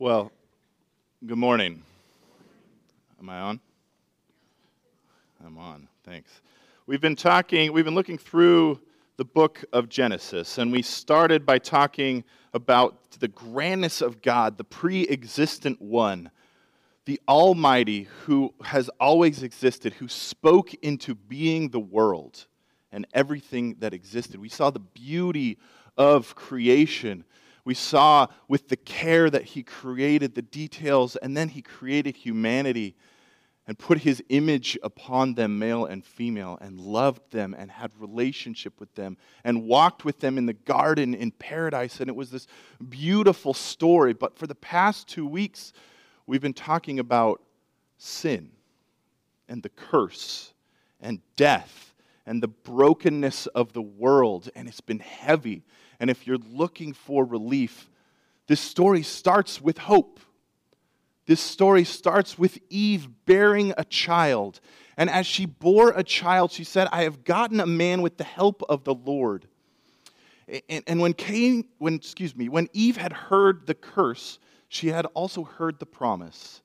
Well, good morning. Am I on? I'm on. Thanks. We've been talking, we've been looking through the book of Genesis, and we started by talking about the grandness of God, the pre existent one, the Almighty who has always existed, who spoke into being the world and everything that existed. We saw the beauty of creation we saw with the care that he created the details, and then he created humanity and put his image upon them, male and female, and loved them and had relationship with them and walked with them in the garden in paradise. And it was this beautiful story. But for the past two weeks, we've been talking about sin and the curse and death and the brokenness of the world. And it's been heavy. And if you're looking for relief, this story starts with hope. This story starts with Eve bearing a child. And as she bore a child, she said, I have gotten a man with the help of the Lord. And, and when Cain, when, excuse me, when Eve had heard the curse, she had also heard the promise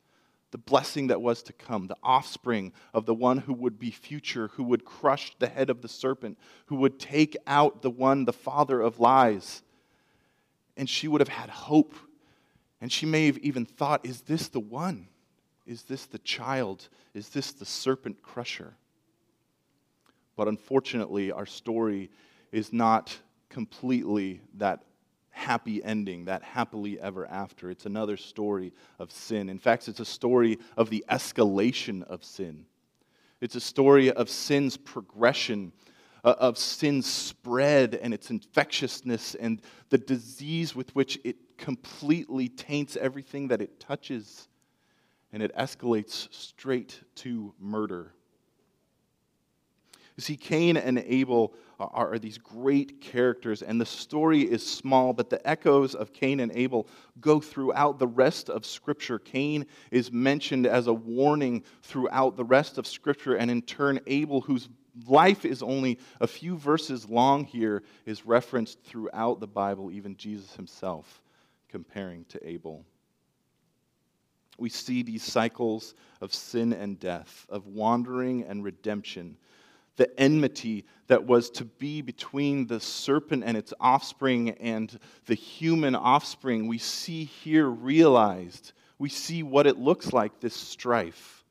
the blessing that was to come, the offspring of the one who would be future, who would crush the head of the serpent, who would take out the one, the father of lies. And she would have had hope. And she may have even thought, is this the one? Is this the child? Is this the serpent crusher? But unfortunately, our story is not completely that happy ending, that happily ever after. It's another story of sin. In fact, it's a story of the escalation of sin. It's a story of sin's progression, uh, of sin's spread and its infectiousness and the disease with which it completely taints everything that it touches. And it escalates straight to murder. You see, Cain and Abel are, are, these great characters, and the story is small, but the echoes of Cain and Abel go throughout the rest of Scripture. Cain is mentioned as a warning throughout the rest of Scripture, and in turn, Abel, whose life is only a few verses long here, is referenced throughout the Bible, even Jesus himself comparing to Abel. We see these cycles of sin and death, of wandering and redemption the enmity that was to be between the serpent and its offspring and the human offspring, we see here realized. We see what it looks like, this strife.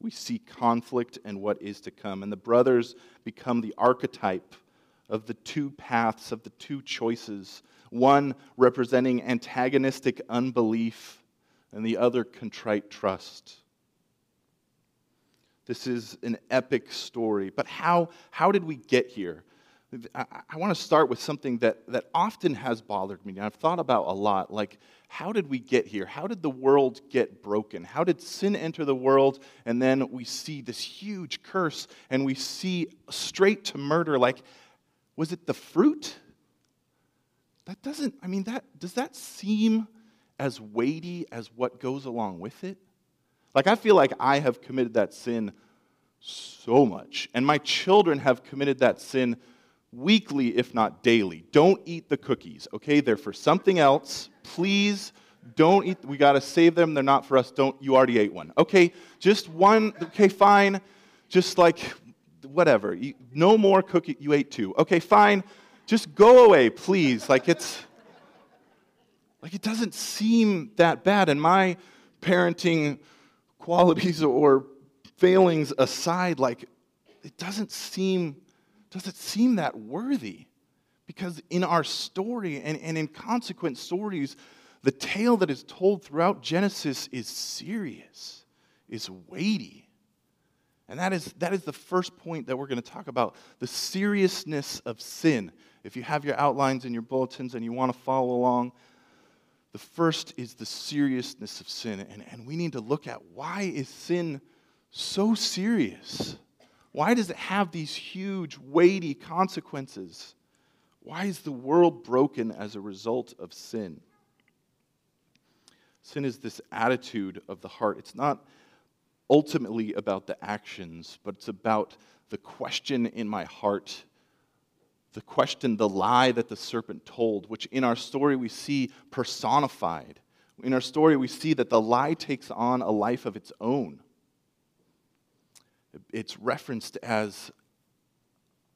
We see conflict and what is to come. And the brothers become the archetype of the two paths, of the two choices one representing antagonistic unbelief, and the other contrite trust. This is an epic story. But how, how did we get here? I, I want to start with something that, that often has bothered me, I've thought about a lot. Like, how did we get here? How did the world get broken? How did sin enter the world? And then we see this huge curse, and we see straight to murder. Like, was it the fruit? That doesn't, I mean, that, does that seem as weighty as what goes along with it? Like, I feel like I have committed that sin so much. And my children have committed that sin weekly, if not daily. Don't eat the cookies, okay? They're for something else. Please don't eat. We got to save them. They're not for us. Don't. You already ate one. Okay? Just one. Okay, fine. Just like whatever. No more cookie. You ate two. Okay, fine. Just go away, please. Like it's like it doesn't seem that bad. And my parenting qualities or failings aside, like it doesn't seem does it seem that worthy? Because in our story and, and in consequent stories, the tale that is told throughout Genesis is serious, is weighty. And that is, that is the first point that we're going to talk about the seriousness of sin. If you have your outlines and your bulletins and you want to follow along, the first is the seriousness of sin. And, and we need to look at why is sin so serious? Why does it have these huge, weighty consequences? Why is the world broken as a result of sin? Sin is this attitude of the heart. It's not ultimately about the actions, but it's about the question in my heart the question, the lie that the serpent told, which in our story we see personified. In our story, we see that the lie takes on a life of its own. It's referenced as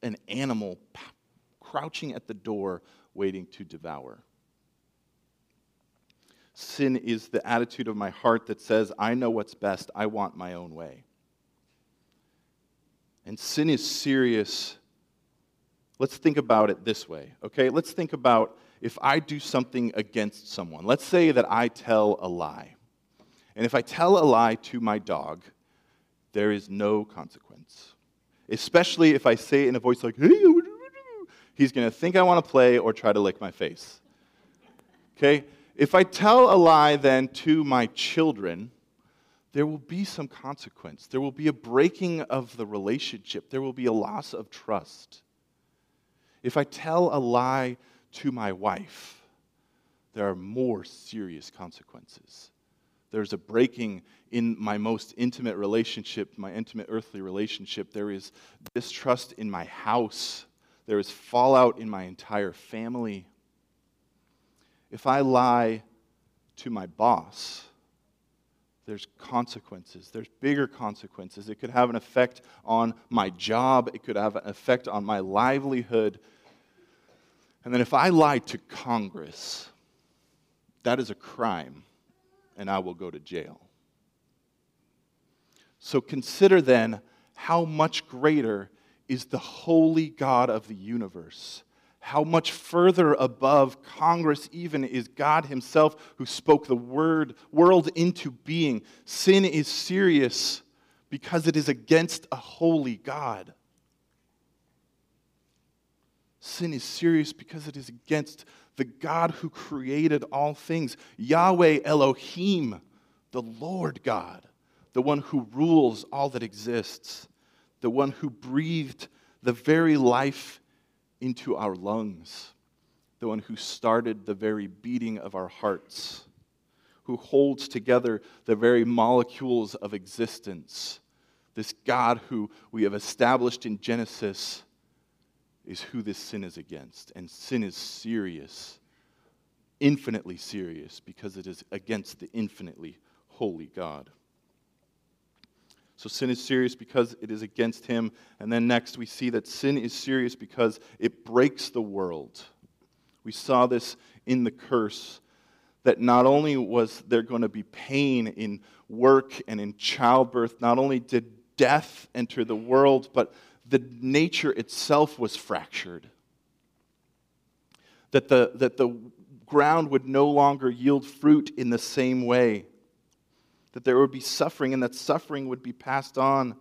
an animal crouching at the door waiting to devour. Sin is the attitude of my heart that says, I know what's best, I want my own way. And sin is serious. Let's think about it this way, okay? Let's think about if I do something against someone. Let's say that I tell a lie. And if I tell a lie to my dog, there is no consequence. Especially if I say it in a voice like, hey, he's going to think I want to play or try to lick my face. Okay? If I tell a lie then to my children, there will be some consequence. There will be a breaking of the relationship. There will be a loss of trust. If I tell a lie to my wife, there are more serious consequences. There's a breaking in my most intimate relationship, my intimate earthly relationship. There is distrust in my house. There is fallout in my entire family. If I lie to my boss, there's consequences. There's bigger consequences. It could have an effect on my job, it could have an effect on my livelihood. And then if I lie to Congress, that is a crime, and I will go to jail. So consider then how much greater is the holy God of the universe how much further above Congress even is God Himself who spoke the word, world into being. Sin is serious because it is against a holy God. Sin is serious because it is against the God who created all things, Yahweh Elohim, the Lord God, the one who rules all that exists, the one who breathed the very life into our lungs, the one who started the very beating of our hearts, who holds together the very molecules of existence. This God who we have established in Genesis is who this sin is against. And sin is serious, infinitely serious, because it is against the infinitely holy God. So sin is serious because it is against him. And then next, we see that sin is serious because it breaks the world. We saw this in the curse that not only was there going to be pain in work and in childbirth, not only did death enter the world, but the nature itself was fractured. That the, that the ground would no longer yield fruit in the same way that there would be suffering and that suffering would be passed on.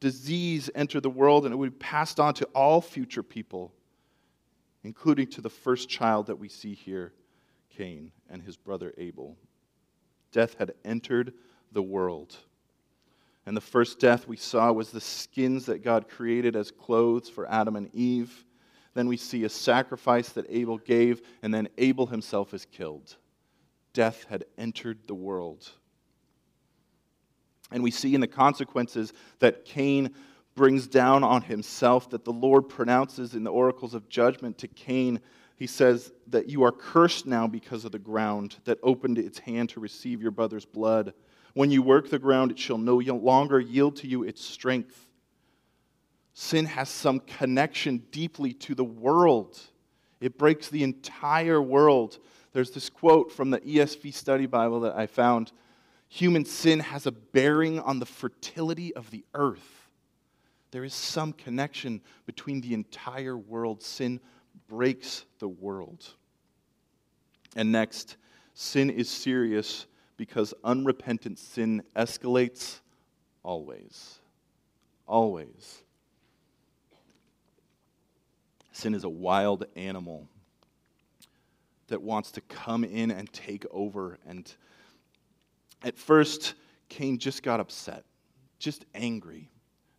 Disease entered the world and it would be passed on to all future people, including to the first child that we see here, Cain, and his brother Abel. Death had entered the world. And the first death we saw was the skins that God created as clothes for Adam and Eve. Then we see a sacrifice that Abel gave, and then Abel himself is killed. Death had entered the world. And we see in the consequences that Cain brings down on himself, that the Lord pronounces in the oracles of judgment to Cain. He says that you are cursed now because of the ground that opened its hand to receive your brother's blood. When you work the ground, it shall no longer yield to you its strength. Sin has some connection deeply to the world, it breaks the entire world. There's this quote from the ESV Study Bible that I found human sin has a bearing on the fertility of the earth. There is some connection between the entire world. Sin breaks the world. And next, sin is serious because unrepentant sin escalates always. Always. Sin is a wild animal that wants to come in and take over and at first, Cain just got upset, just angry,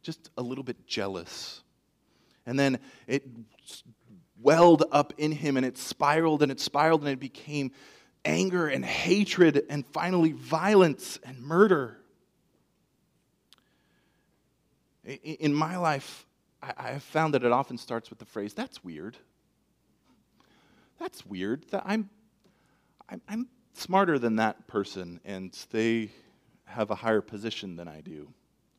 just a little bit jealous. And then it welled up in him and it spiraled and it spiraled and it became anger and hatred and finally violence and murder. In my life, I, have found that it often starts with the phrase, that's weird. That's weird. That I'm, I'm, I'm smarter than that person, and they have a higher position than I do.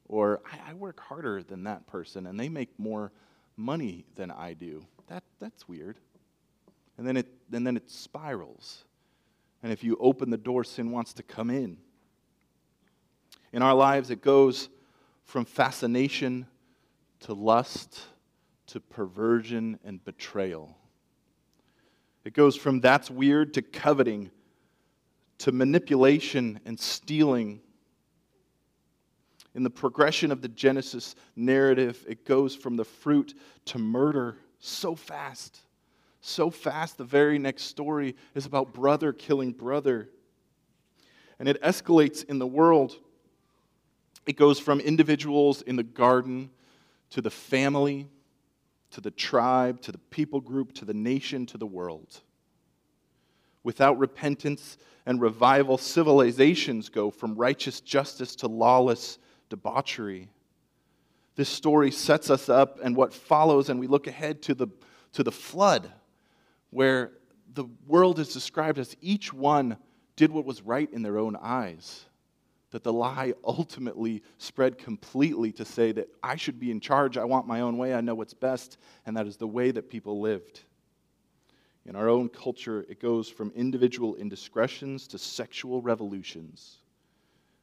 Or I, I work harder than that person, and they make more money than I do. That, that's weird. And then, it, and then it spirals. And if you open the door, sin wants to come in. In our lives, it goes from fascination to lust to perversion and betrayal. It goes from that's weird to coveting to manipulation and stealing. In the progression of the Genesis narrative, it goes from the fruit to murder so fast. So fast, the very next story is about brother killing brother. And it escalates in the world. It goes from individuals in the garden to the family, to the tribe, to the people group, to the nation, to the world. Without repentance and revival, civilizations go from righteous justice to lawless debauchery. This story sets us up and what follows, and we look ahead to the, to the flood, where the world is described as each one did what was right in their own eyes that the lie ultimately spread completely to say that I should be in charge, I want my own way, I know what's best, and that is the way that people lived. In our own culture, it goes from individual indiscretions to sexual revolutions.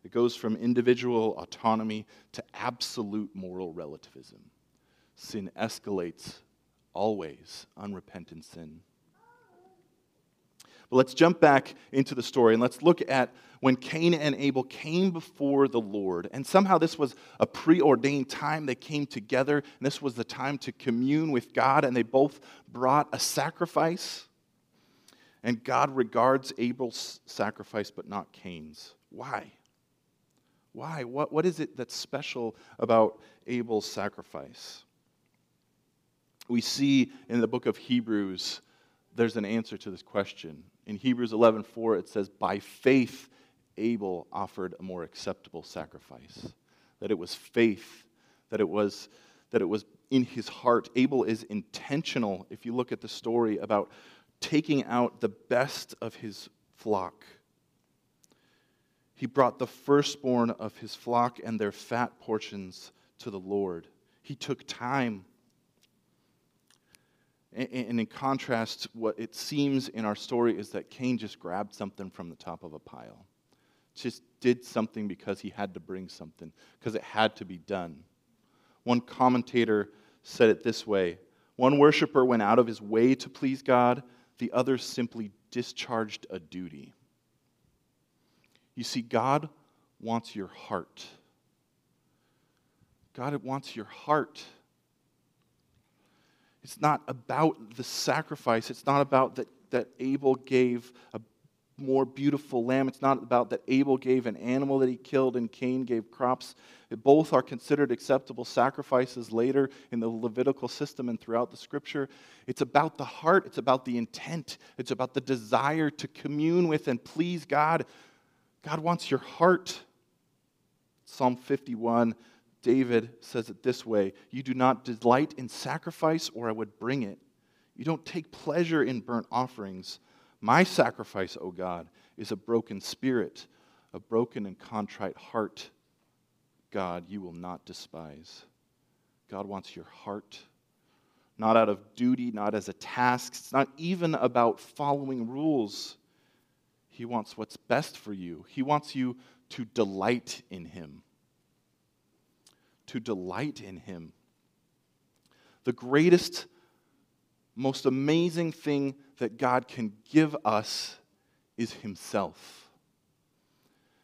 It goes from individual autonomy to absolute moral relativism. Sin escalates always, unrepentant sin. But let's jump back into the story and let's look at when Cain and Abel came before the Lord. And somehow this was a preordained time. They came together, and this was the time to commune with God, and they both brought a sacrifice. And God regards Abel's sacrifice, but not Cain's. Why? Why? What, what is it that's special about Abel's sacrifice? We see in the book of Hebrews, there's an answer to this question. In Hebrews 11:4 it says by faith Abel offered a more acceptable sacrifice. That it was faith, that it was that it was in his heart. Abel is intentional if you look at the story about taking out the best of his flock. He brought the firstborn of his flock and their fat portions to the Lord. He took time and in contrast, what it seems in our story is that Cain just grabbed something from the top of a pile. Just did something because he had to bring something, because it had to be done. One commentator said it this way One worshiper went out of his way to please God, the other simply discharged a duty. You see, God wants your heart. God wants your heart. It's not about the sacrifice. It's not about that, that Abel gave a more beautiful lamb. It's not about that Abel gave an animal that he killed and Cain gave crops. Both are considered acceptable sacrifices later in the Levitical system and throughout the scripture. It's about the heart, it's about the intent, it's about the desire to commune with and please God. God wants your heart. Psalm 51 David says it this way You do not delight in sacrifice, or I would bring it. You don't take pleasure in burnt offerings. My sacrifice, O God, is a broken spirit, a broken and contrite heart. God, you will not despise. God wants your heart, not out of duty, not as a task. It's not even about following rules. He wants what's best for you, He wants you to delight in Him to delight in Him. The greatest, most amazing thing that God can give us is Himself.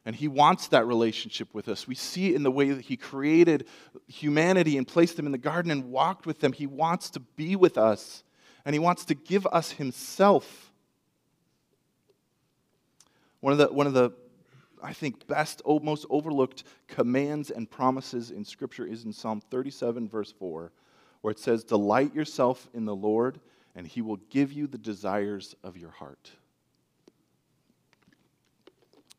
And He wants that relationship with us. We see it in the way that He created humanity and placed them in the garden and walked with them. He wants to be with us, and He wants to give us Himself. One of the, one of the I think, best, most overlooked commands and promises in Scripture is in Psalm 37, verse 4, where it says, Delight yourself in the Lord, and he will give you the desires of your heart.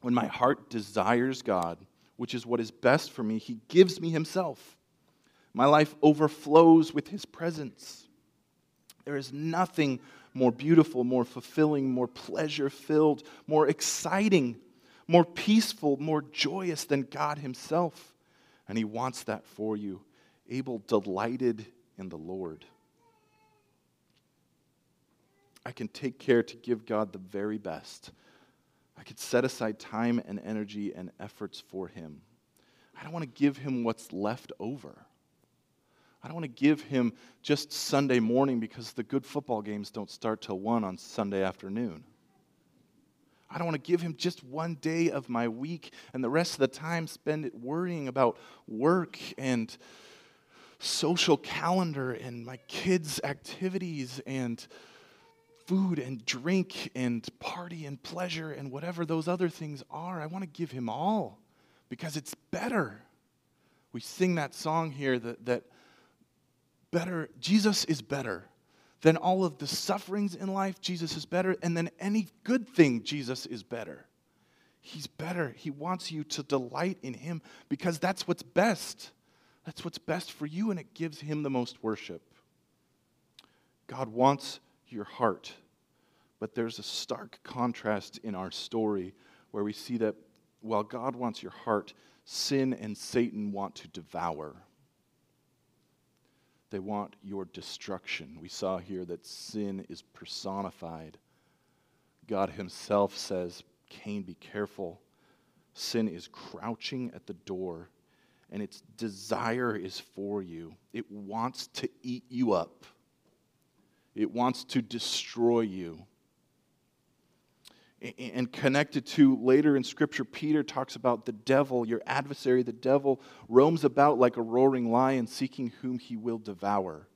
When my heart desires God, which is what is best for me, he gives me himself. My life overflows with His presence. There is nothing more beautiful, more fulfilling, more pleasure filled, more exciting, more peaceful, more joyous than God Himself. And He wants that for you. Abel delighted in the Lord. I can take care to give God the very best. I could set aside time and energy and efforts for Him. I don't want to give Him what's left over. I don't want to give Him just Sunday morning because the good football games don't start till 1 on Sunday afternoon. I don't want to give him just one day of my week and the rest of the time spend it worrying about work and social calendar and my kids' activities and food and drink and party and pleasure and whatever those other things are. I want to give him all because it's better. We sing that song here that, that better, Jesus is better than all of the sufferings in life. Jesus is better. And than any good thing, Jesus is better. He's better. He wants you to delight in him because that's what's best. That's what's best for you, and it gives him the most worship. God wants your heart. But there's a stark contrast in our story where we see that while God wants your heart, sin and Satan want to devour. They want your destruction. We saw here that sin is personified. God Himself says, Cain, be careful. Sin is crouching at the door, and its desire is for you. It wants to eat you up it wants to destroy you. And connected to later in Scripture, Peter talks about the devil, your adversary, the devil, roams about like a roaring lion seeking whom he will devour.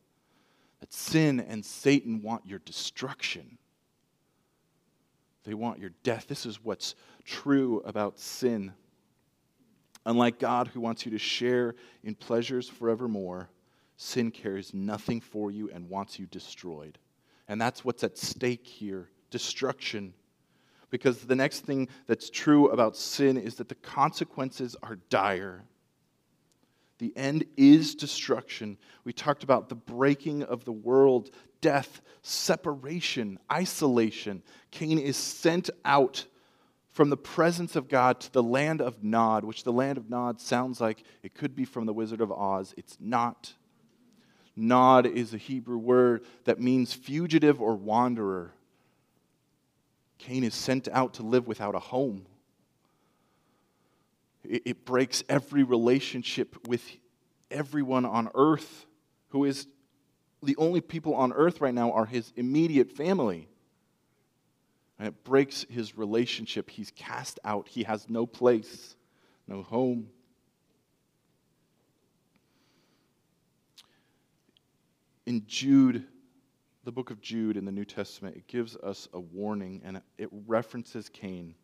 That sin and Satan want your destruction. They want your death. This is what's true about sin. Unlike God, who wants you to share in pleasures forevermore, sin cares nothing for you and wants you destroyed. And that's what's at stake here destruction. Because the next thing that's true about sin is that the consequences are dire. The end is destruction. We talked about the breaking of the world, death, separation, isolation. Cain is sent out from the presence of God to the land of Nod, which the land of Nod sounds like it could be from the Wizard of Oz. It's not. Nod is a Hebrew word that means fugitive or wanderer. Cain is sent out to live without a home. It, it breaks every relationship with everyone on earth who is the only people on earth right now are his immediate family. And it breaks his relationship. He's cast out. He has no place, no home. in Jude, the book of Jude in the New Testament, it gives us a warning and it references Cain.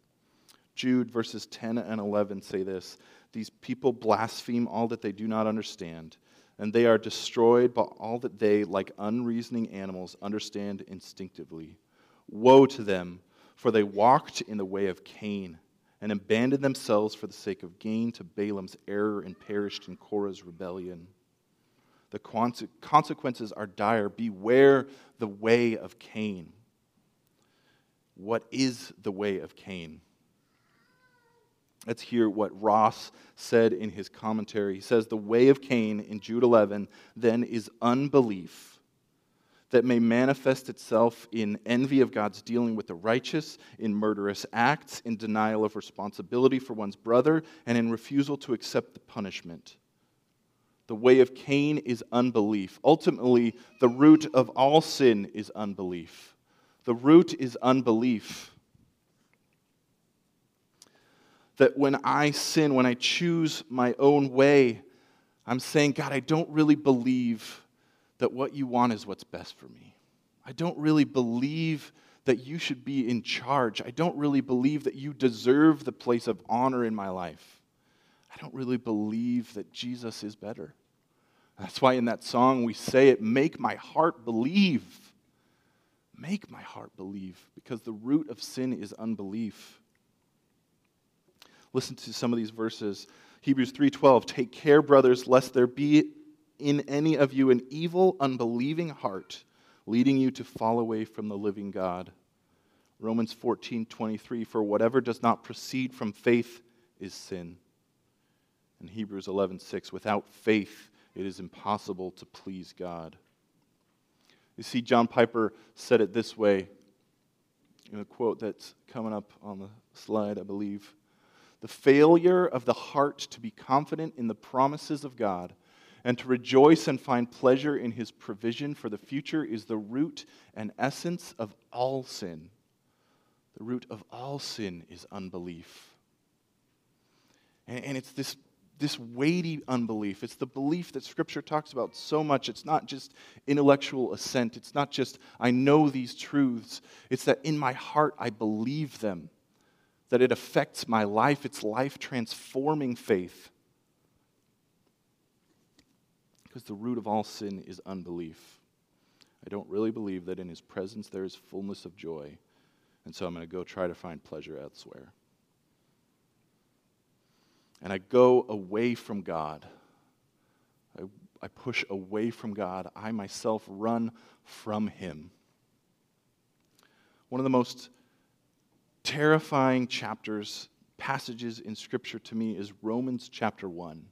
Jude verses 10 and 11 say this These people blaspheme all that they do not understand, and they are destroyed by all that they, like unreasoning animals, understand instinctively. Woe to them, for they walked in the way of Cain and abandoned themselves for the sake of gain to Balaam's error and perished in Korah's rebellion. The consequences are dire. Beware the way of Cain. What is the way of Cain? Let's hear what Ross said in his commentary. He says, The way of Cain in Jude 11 then is unbelief that may manifest itself in envy of God's dealing with the righteous, in murderous acts, in denial of responsibility for one's brother, and in refusal to accept the punishment. The way of Cain is unbelief. Ultimately, the root of all sin is unbelief. The root is unbelief. That when I sin, when I choose my own way, I'm saying, God, I don't really believe that what you want is what's best for me. I don't really believe that you should be in charge. I don't really believe that you deserve the place of honor in my life. I don't really believe that Jesus is better. That's why in that song we say it make my heart believe. Make my heart believe, because the root of sin is unbelief. Listen to some of these verses. Hebrews 3:12 Take care brothers lest there be in any of you an evil, unbelieving heart, leading you to fall away from the living God. Romans 14 23, for whatever does not proceed from faith is sin. And Hebrews 11:6, without faith it is impossible to please God. You see, John Piper said it this way in a quote that's coming up on the slide, I believe. The failure of the heart to be confident in the promises of God and to rejoice and find pleasure in his provision for the future is the root and essence of all sin. The root of all sin is unbelief. And it's this, this weighty unbelief. It's the belief that Scripture talks about so much. It's not just intellectual assent, it's not just, I know these truths. It's that in my heart I believe them, that it affects my life. It's life transforming faith. Because the root of all sin is unbelief. I don't really believe that in his presence there is fullness of joy, and so I'm going to go try to find pleasure elsewhere. And I go away from God. I, I push away from God. I myself run from him. One of the most terrifying chapters, passages in Scripture to me is Romans chapter 1,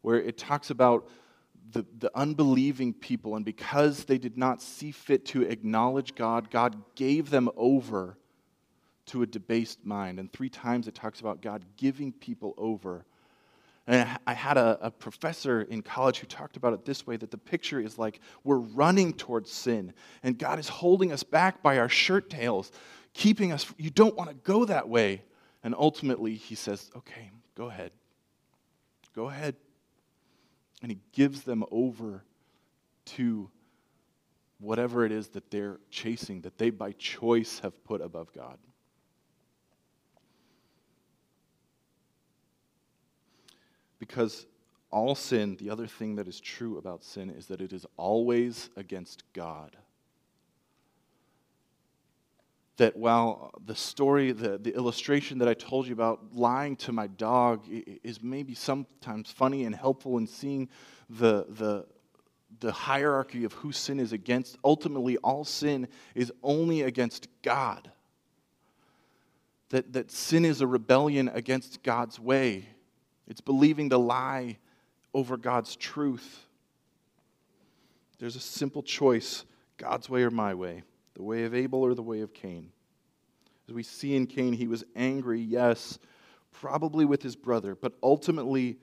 where it talks about the, the unbelieving people, and because they did not see fit to acknowledge God, God gave them over to a debased mind. And three times it talks about God giving people over. And I had a, a, professor in college who talked about it this way that the picture is like we're running towards sin, and God is holding us back by our shirt tails, keeping us, you don't want to go that way. And ultimately, he says, okay, go ahead. Go ahead and he gives them over to whatever it is that they're chasing, that they by choice have put above God. Because all sin, the other thing that is true about sin is that it is always against God that while the story, the, the illustration that I told you about lying to my dog is maybe sometimes funny and helpful in seeing the, the, the hierarchy of who sin is against, ultimately, all sin is only against God. That, that sin is a rebellion against God's way, it's believing the lie over God's truth. There's a simple choice God's way or my way. The way of Abel or the way of Cain? As we see in Cain, he was angry, yes, probably with his brother, but ultimately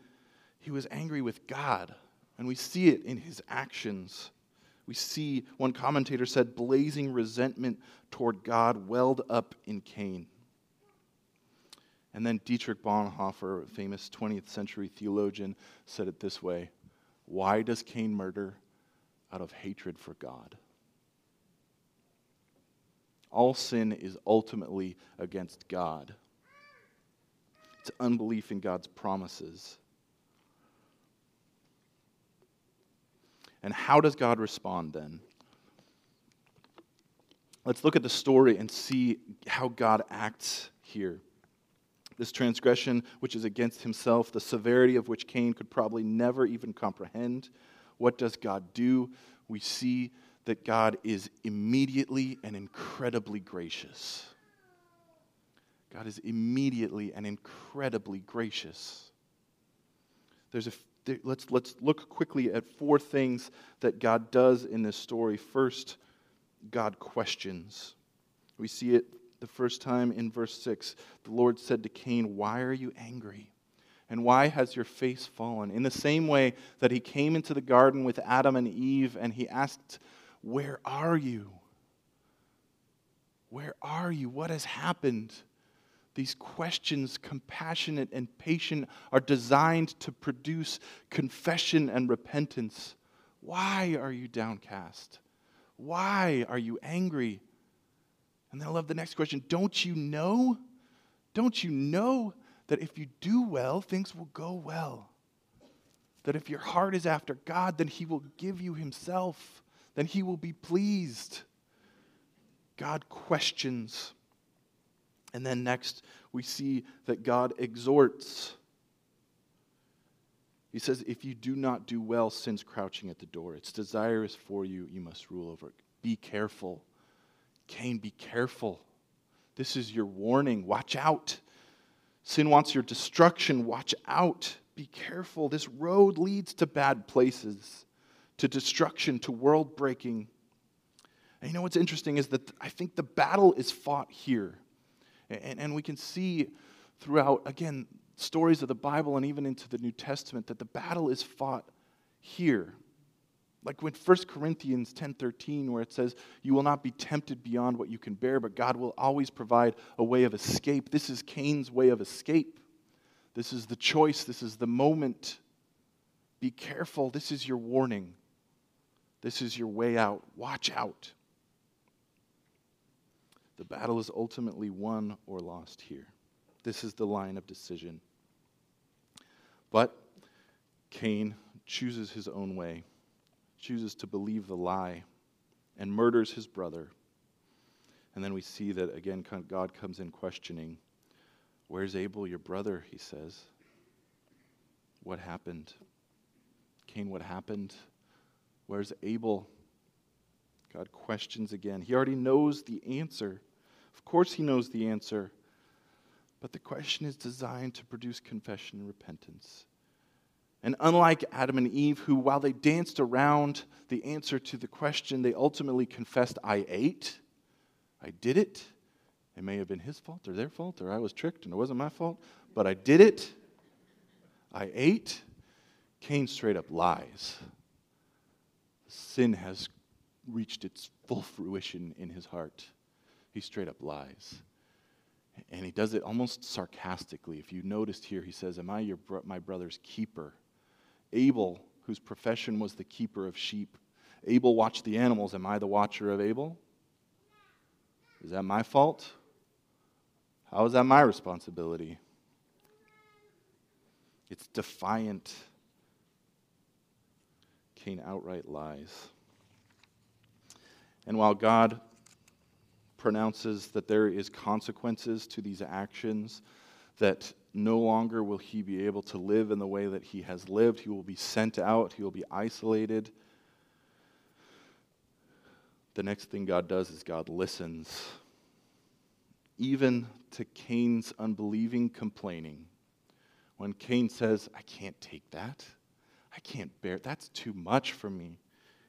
he was angry with God. And we see it in his actions. We see, one commentator said, blazing resentment toward God welled up in Cain. And then Dietrich Bonhoeffer, a famous 20th century theologian, said it this way Why does Cain murder? Out of hatred for God. All sin is ultimately against God. It's unbelief in God's promises. And how does God respond then? Let's look at the story and see how God acts here. This transgression, which is against himself, the severity of which Cain could probably never even comprehend. What does God do? We see that God is immediately and incredibly gracious. God is immediately and incredibly gracious. There's a, let's, let's look quickly at four things that God does in this story. First, God questions. We see it the first time in verse 6. The Lord said to Cain, Why are you angry? And why has your face fallen? In the same way that he came into the garden with Adam and Eve and he asked where are you? Where are you? What has happened? These questions, compassionate and patient, are designed to produce confession and repentance. Why are you downcast? Why are you angry? And then I love the next question Don't you know? Don't you know that if you do well, things will go well? That if your heart is after God, then He will give you Himself then he will be pleased. God questions. And then next, we see that God exhorts. He says, If you do not do well, sin's crouching at the door. Its desire is for you, you must rule over it. Be careful. Cain, be careful. This is your warning. Watch out. Sin wants your destruction. Watch out. Be careful. This road leads to bad places, to destruction, to world breaking. And you know what's interesting is that I think the battle is fought here. And, and we can see throughout, again, stories of the Bible and even into the New Testament that the battle is fought here. Like when 1 Corinthians 10:13 where it says you will not be tempted beyond what you can bear but God will always provide a way of escape. This is Cain's way of escape. This is the choice, this is the moment. Be careful, this is your warning. This is your way out. Watch out. The battle is ultimately won or lost here. This is the line of decision. But Cain chooses his own way, chooses to believe the lie, and murders his brother. And then we see that again, God comes in questioning. Where's Abel, your brother? He says. What happened? Cain, what happened? Where's Abel? God questions again. He already knows the answer. Of course, he knows the answer. But the question is designed to produce confession and repentance. And unlike Adam and Eve, who, while they danced around the answer to the question, they ultimately confessed, I ate, I did it. It may have been his fault or their fault, or I was tricked and it wasn't my fault, but I did it. I ate. Cain straight up lies. Sin has reached its full fruition in his heart. He straight up lies. And he does it almost sarcastically. If you noticed here, he says, Am I your bro- my brother's keeper? Abel, whose profession was the keeper of sheep, Abel watched the animals. Am I the watcher of Abel? Is that my fault? How is that my responsibility? It's defiant. Cain outright lies. And while God pronounces that there is consequences to these actions, that no longer will he be able to live in the way that he has lived. He will be sent out, he will be isolated. The next thing God does is God listens, even to Cain's unbelieving complaining. When Cain says, I can't take that, I can't bear it, that's too much for me.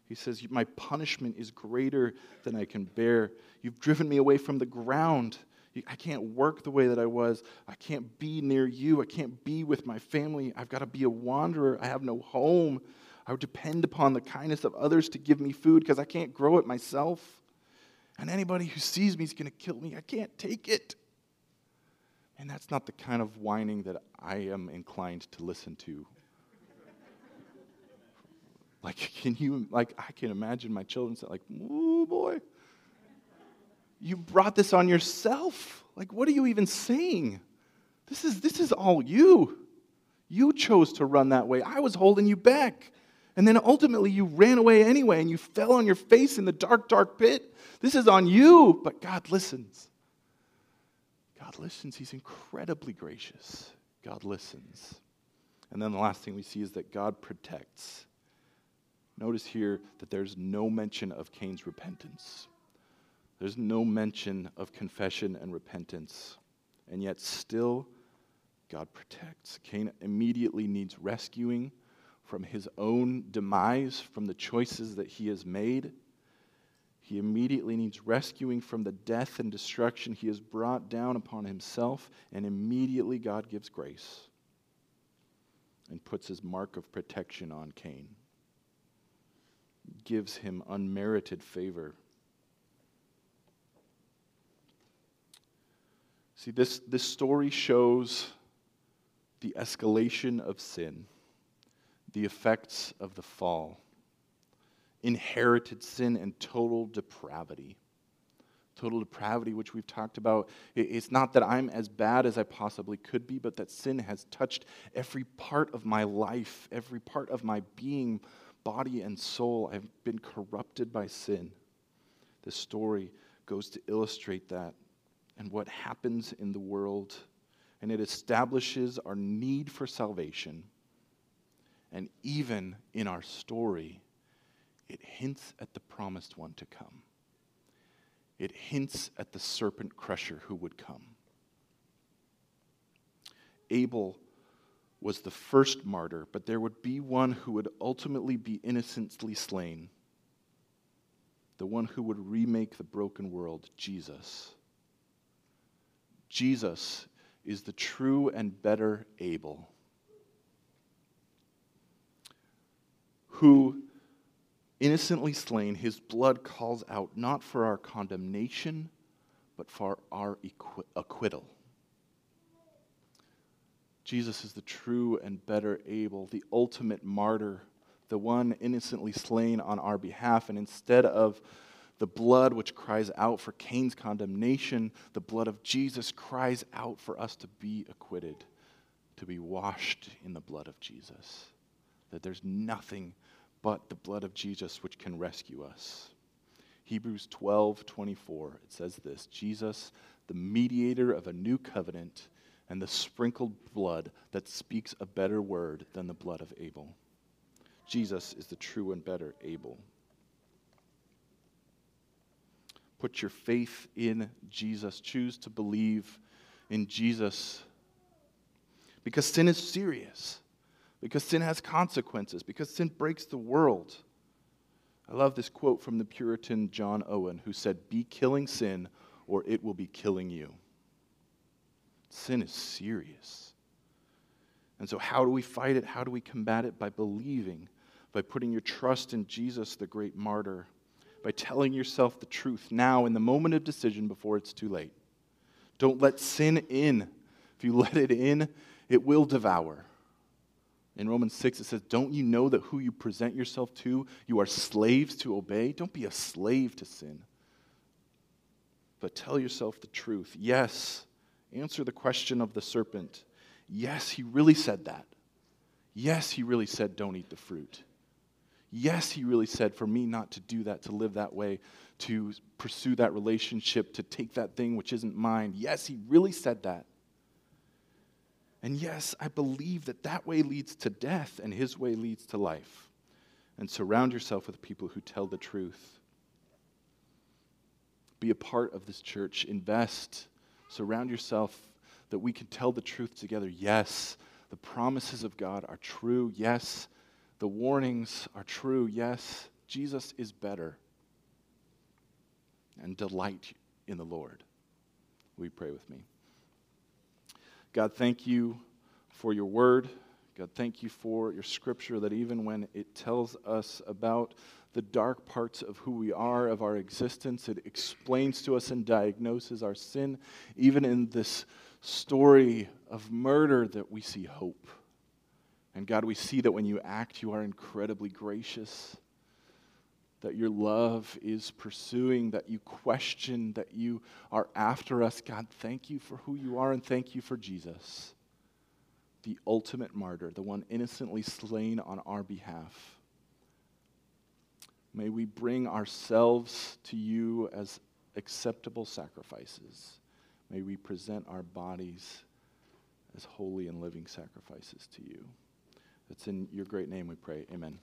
He says, My punishment is greater than I can bear. You've driven me away from the ground. I can't work the way that I was. I can't be near you. I can't be with my family. I've got to be a wanderer. I have no home. I would depend upon the kindness of others to give me food because I can't grow it myself. And anybody who sees me is going to kill me. I can't take it. And that's not the kind of whining that I am inclined to listen to like, can you, like, I can imagine my children say, like, oh boy, you brought this on yourself. Like, what are you even saying? This is, this is all you. You chose to run that way. I was holding you back. And then ultimately you ran away anyway and you fell on your face in the dark, dark pit. This is on you. But God listens. God listens. He's incredibly gracious. God listens. And then the last thing we see is that God protects. Notice here that there's no mention of Cain's repentance. There's no mention of confession and repentance. And yet, still, God protects. Cain immediately needs rescuing from his own demise, from the choices that he has made. He immediately needs rescuing from the death and destruction he has brought down upon himself, and immediately God gives grace and puts his mark of protection on Cain gives him unmerited favor. See, this, this story shows the escalation of sin, the effects of the fall, inherited sin, and total depravity. Total depravity, which we've talked about. It's not that I'm as bad as I possibly could be, but that sin has touched every part of my life, every part of my being, body and soul I've been corrupted by sin. The story goes to illustrate that and what happens in the world. And it establishes our need for salvation. And even in our story, it hints at the promised one to come. It hints at the serpent crusher who would come. Abel was the first martyr, but there would be one who would ultimately be innocently slain. The one who would remake the broken world, Jesus. Jesus is the true and better Abel, who, innocently slain, his blood calls out not for our condemnation, but for our acquittal. Jesus is the true and better Abel, the ultimate martyr, the one innocently slain on our behalf. And instead of the blood which cries out for Cain's condemnation, the blood of Jesus cries out for us to be acquitted, to be washed in the blood of Jesus. That there's nothing but the blood of Jesus which can rescue us. Hebrews 12 24, it says this Jesus, the mediator of a new covenant and the sprinkled blood that speaks a better word than the blood of Abel. Jesus is the true and better Abel. Put your faith in Jesus. Choose to believe in Jesus. Because sin is serious, because sin has consequences, because sin breaks the world. I love this quote from the Puritan John Owen, who said, Be killing sin, or it will be killing you. Sin is serious. And so, how do we fight it? How do we combat it? By believing, by putting your trust in Jesus, the great martyr, by telling yourself the truth now in the moment of decision before it's too late. Don't let sin in. If you let it in, it will devour. In Romans 6, it says, Don't you know that who you present yourself to, you are slaves to obey? Don't be a slave to sin. But tell yourself the truth. Yes, Answer the question of the serpent. Yes, he really said that. Yes, he really said, don't eat the fruit. Yes, he really said, for me not to do that, to live that way, to pursue that relationship, to take that thing which isn't mine. Yes, he really said that. And yes, I believe that that way leads to death and his way leads to life. And surround yourself with people who tell the truth. Be a part of this church. Invest Surround yourself that we can tell the truth together. Yes, the promises of God are true. Yes, the warnings are true. Yes, Jesus is better. And delight in the Lord. We pray with me? God, thank you for your word. God, thank you for your scripture that even when it tells us about the dark parts of who we are, of our existence. It explains to us and diagnoses our sin. Even in this story of murder, that we see hope. And God, we see that when you act, you are incredibly gracious, that your love is pursuing, that you question, that you are after us. God, thank you for who you are and thank you for Jesus, the ultimate martyr, the one innocently slain on our behalf. May we bring ourselves to you as acceptable sacrifices. May we present our bodies as holy and living sacrifices to you. It's in your great name we pray. Amen.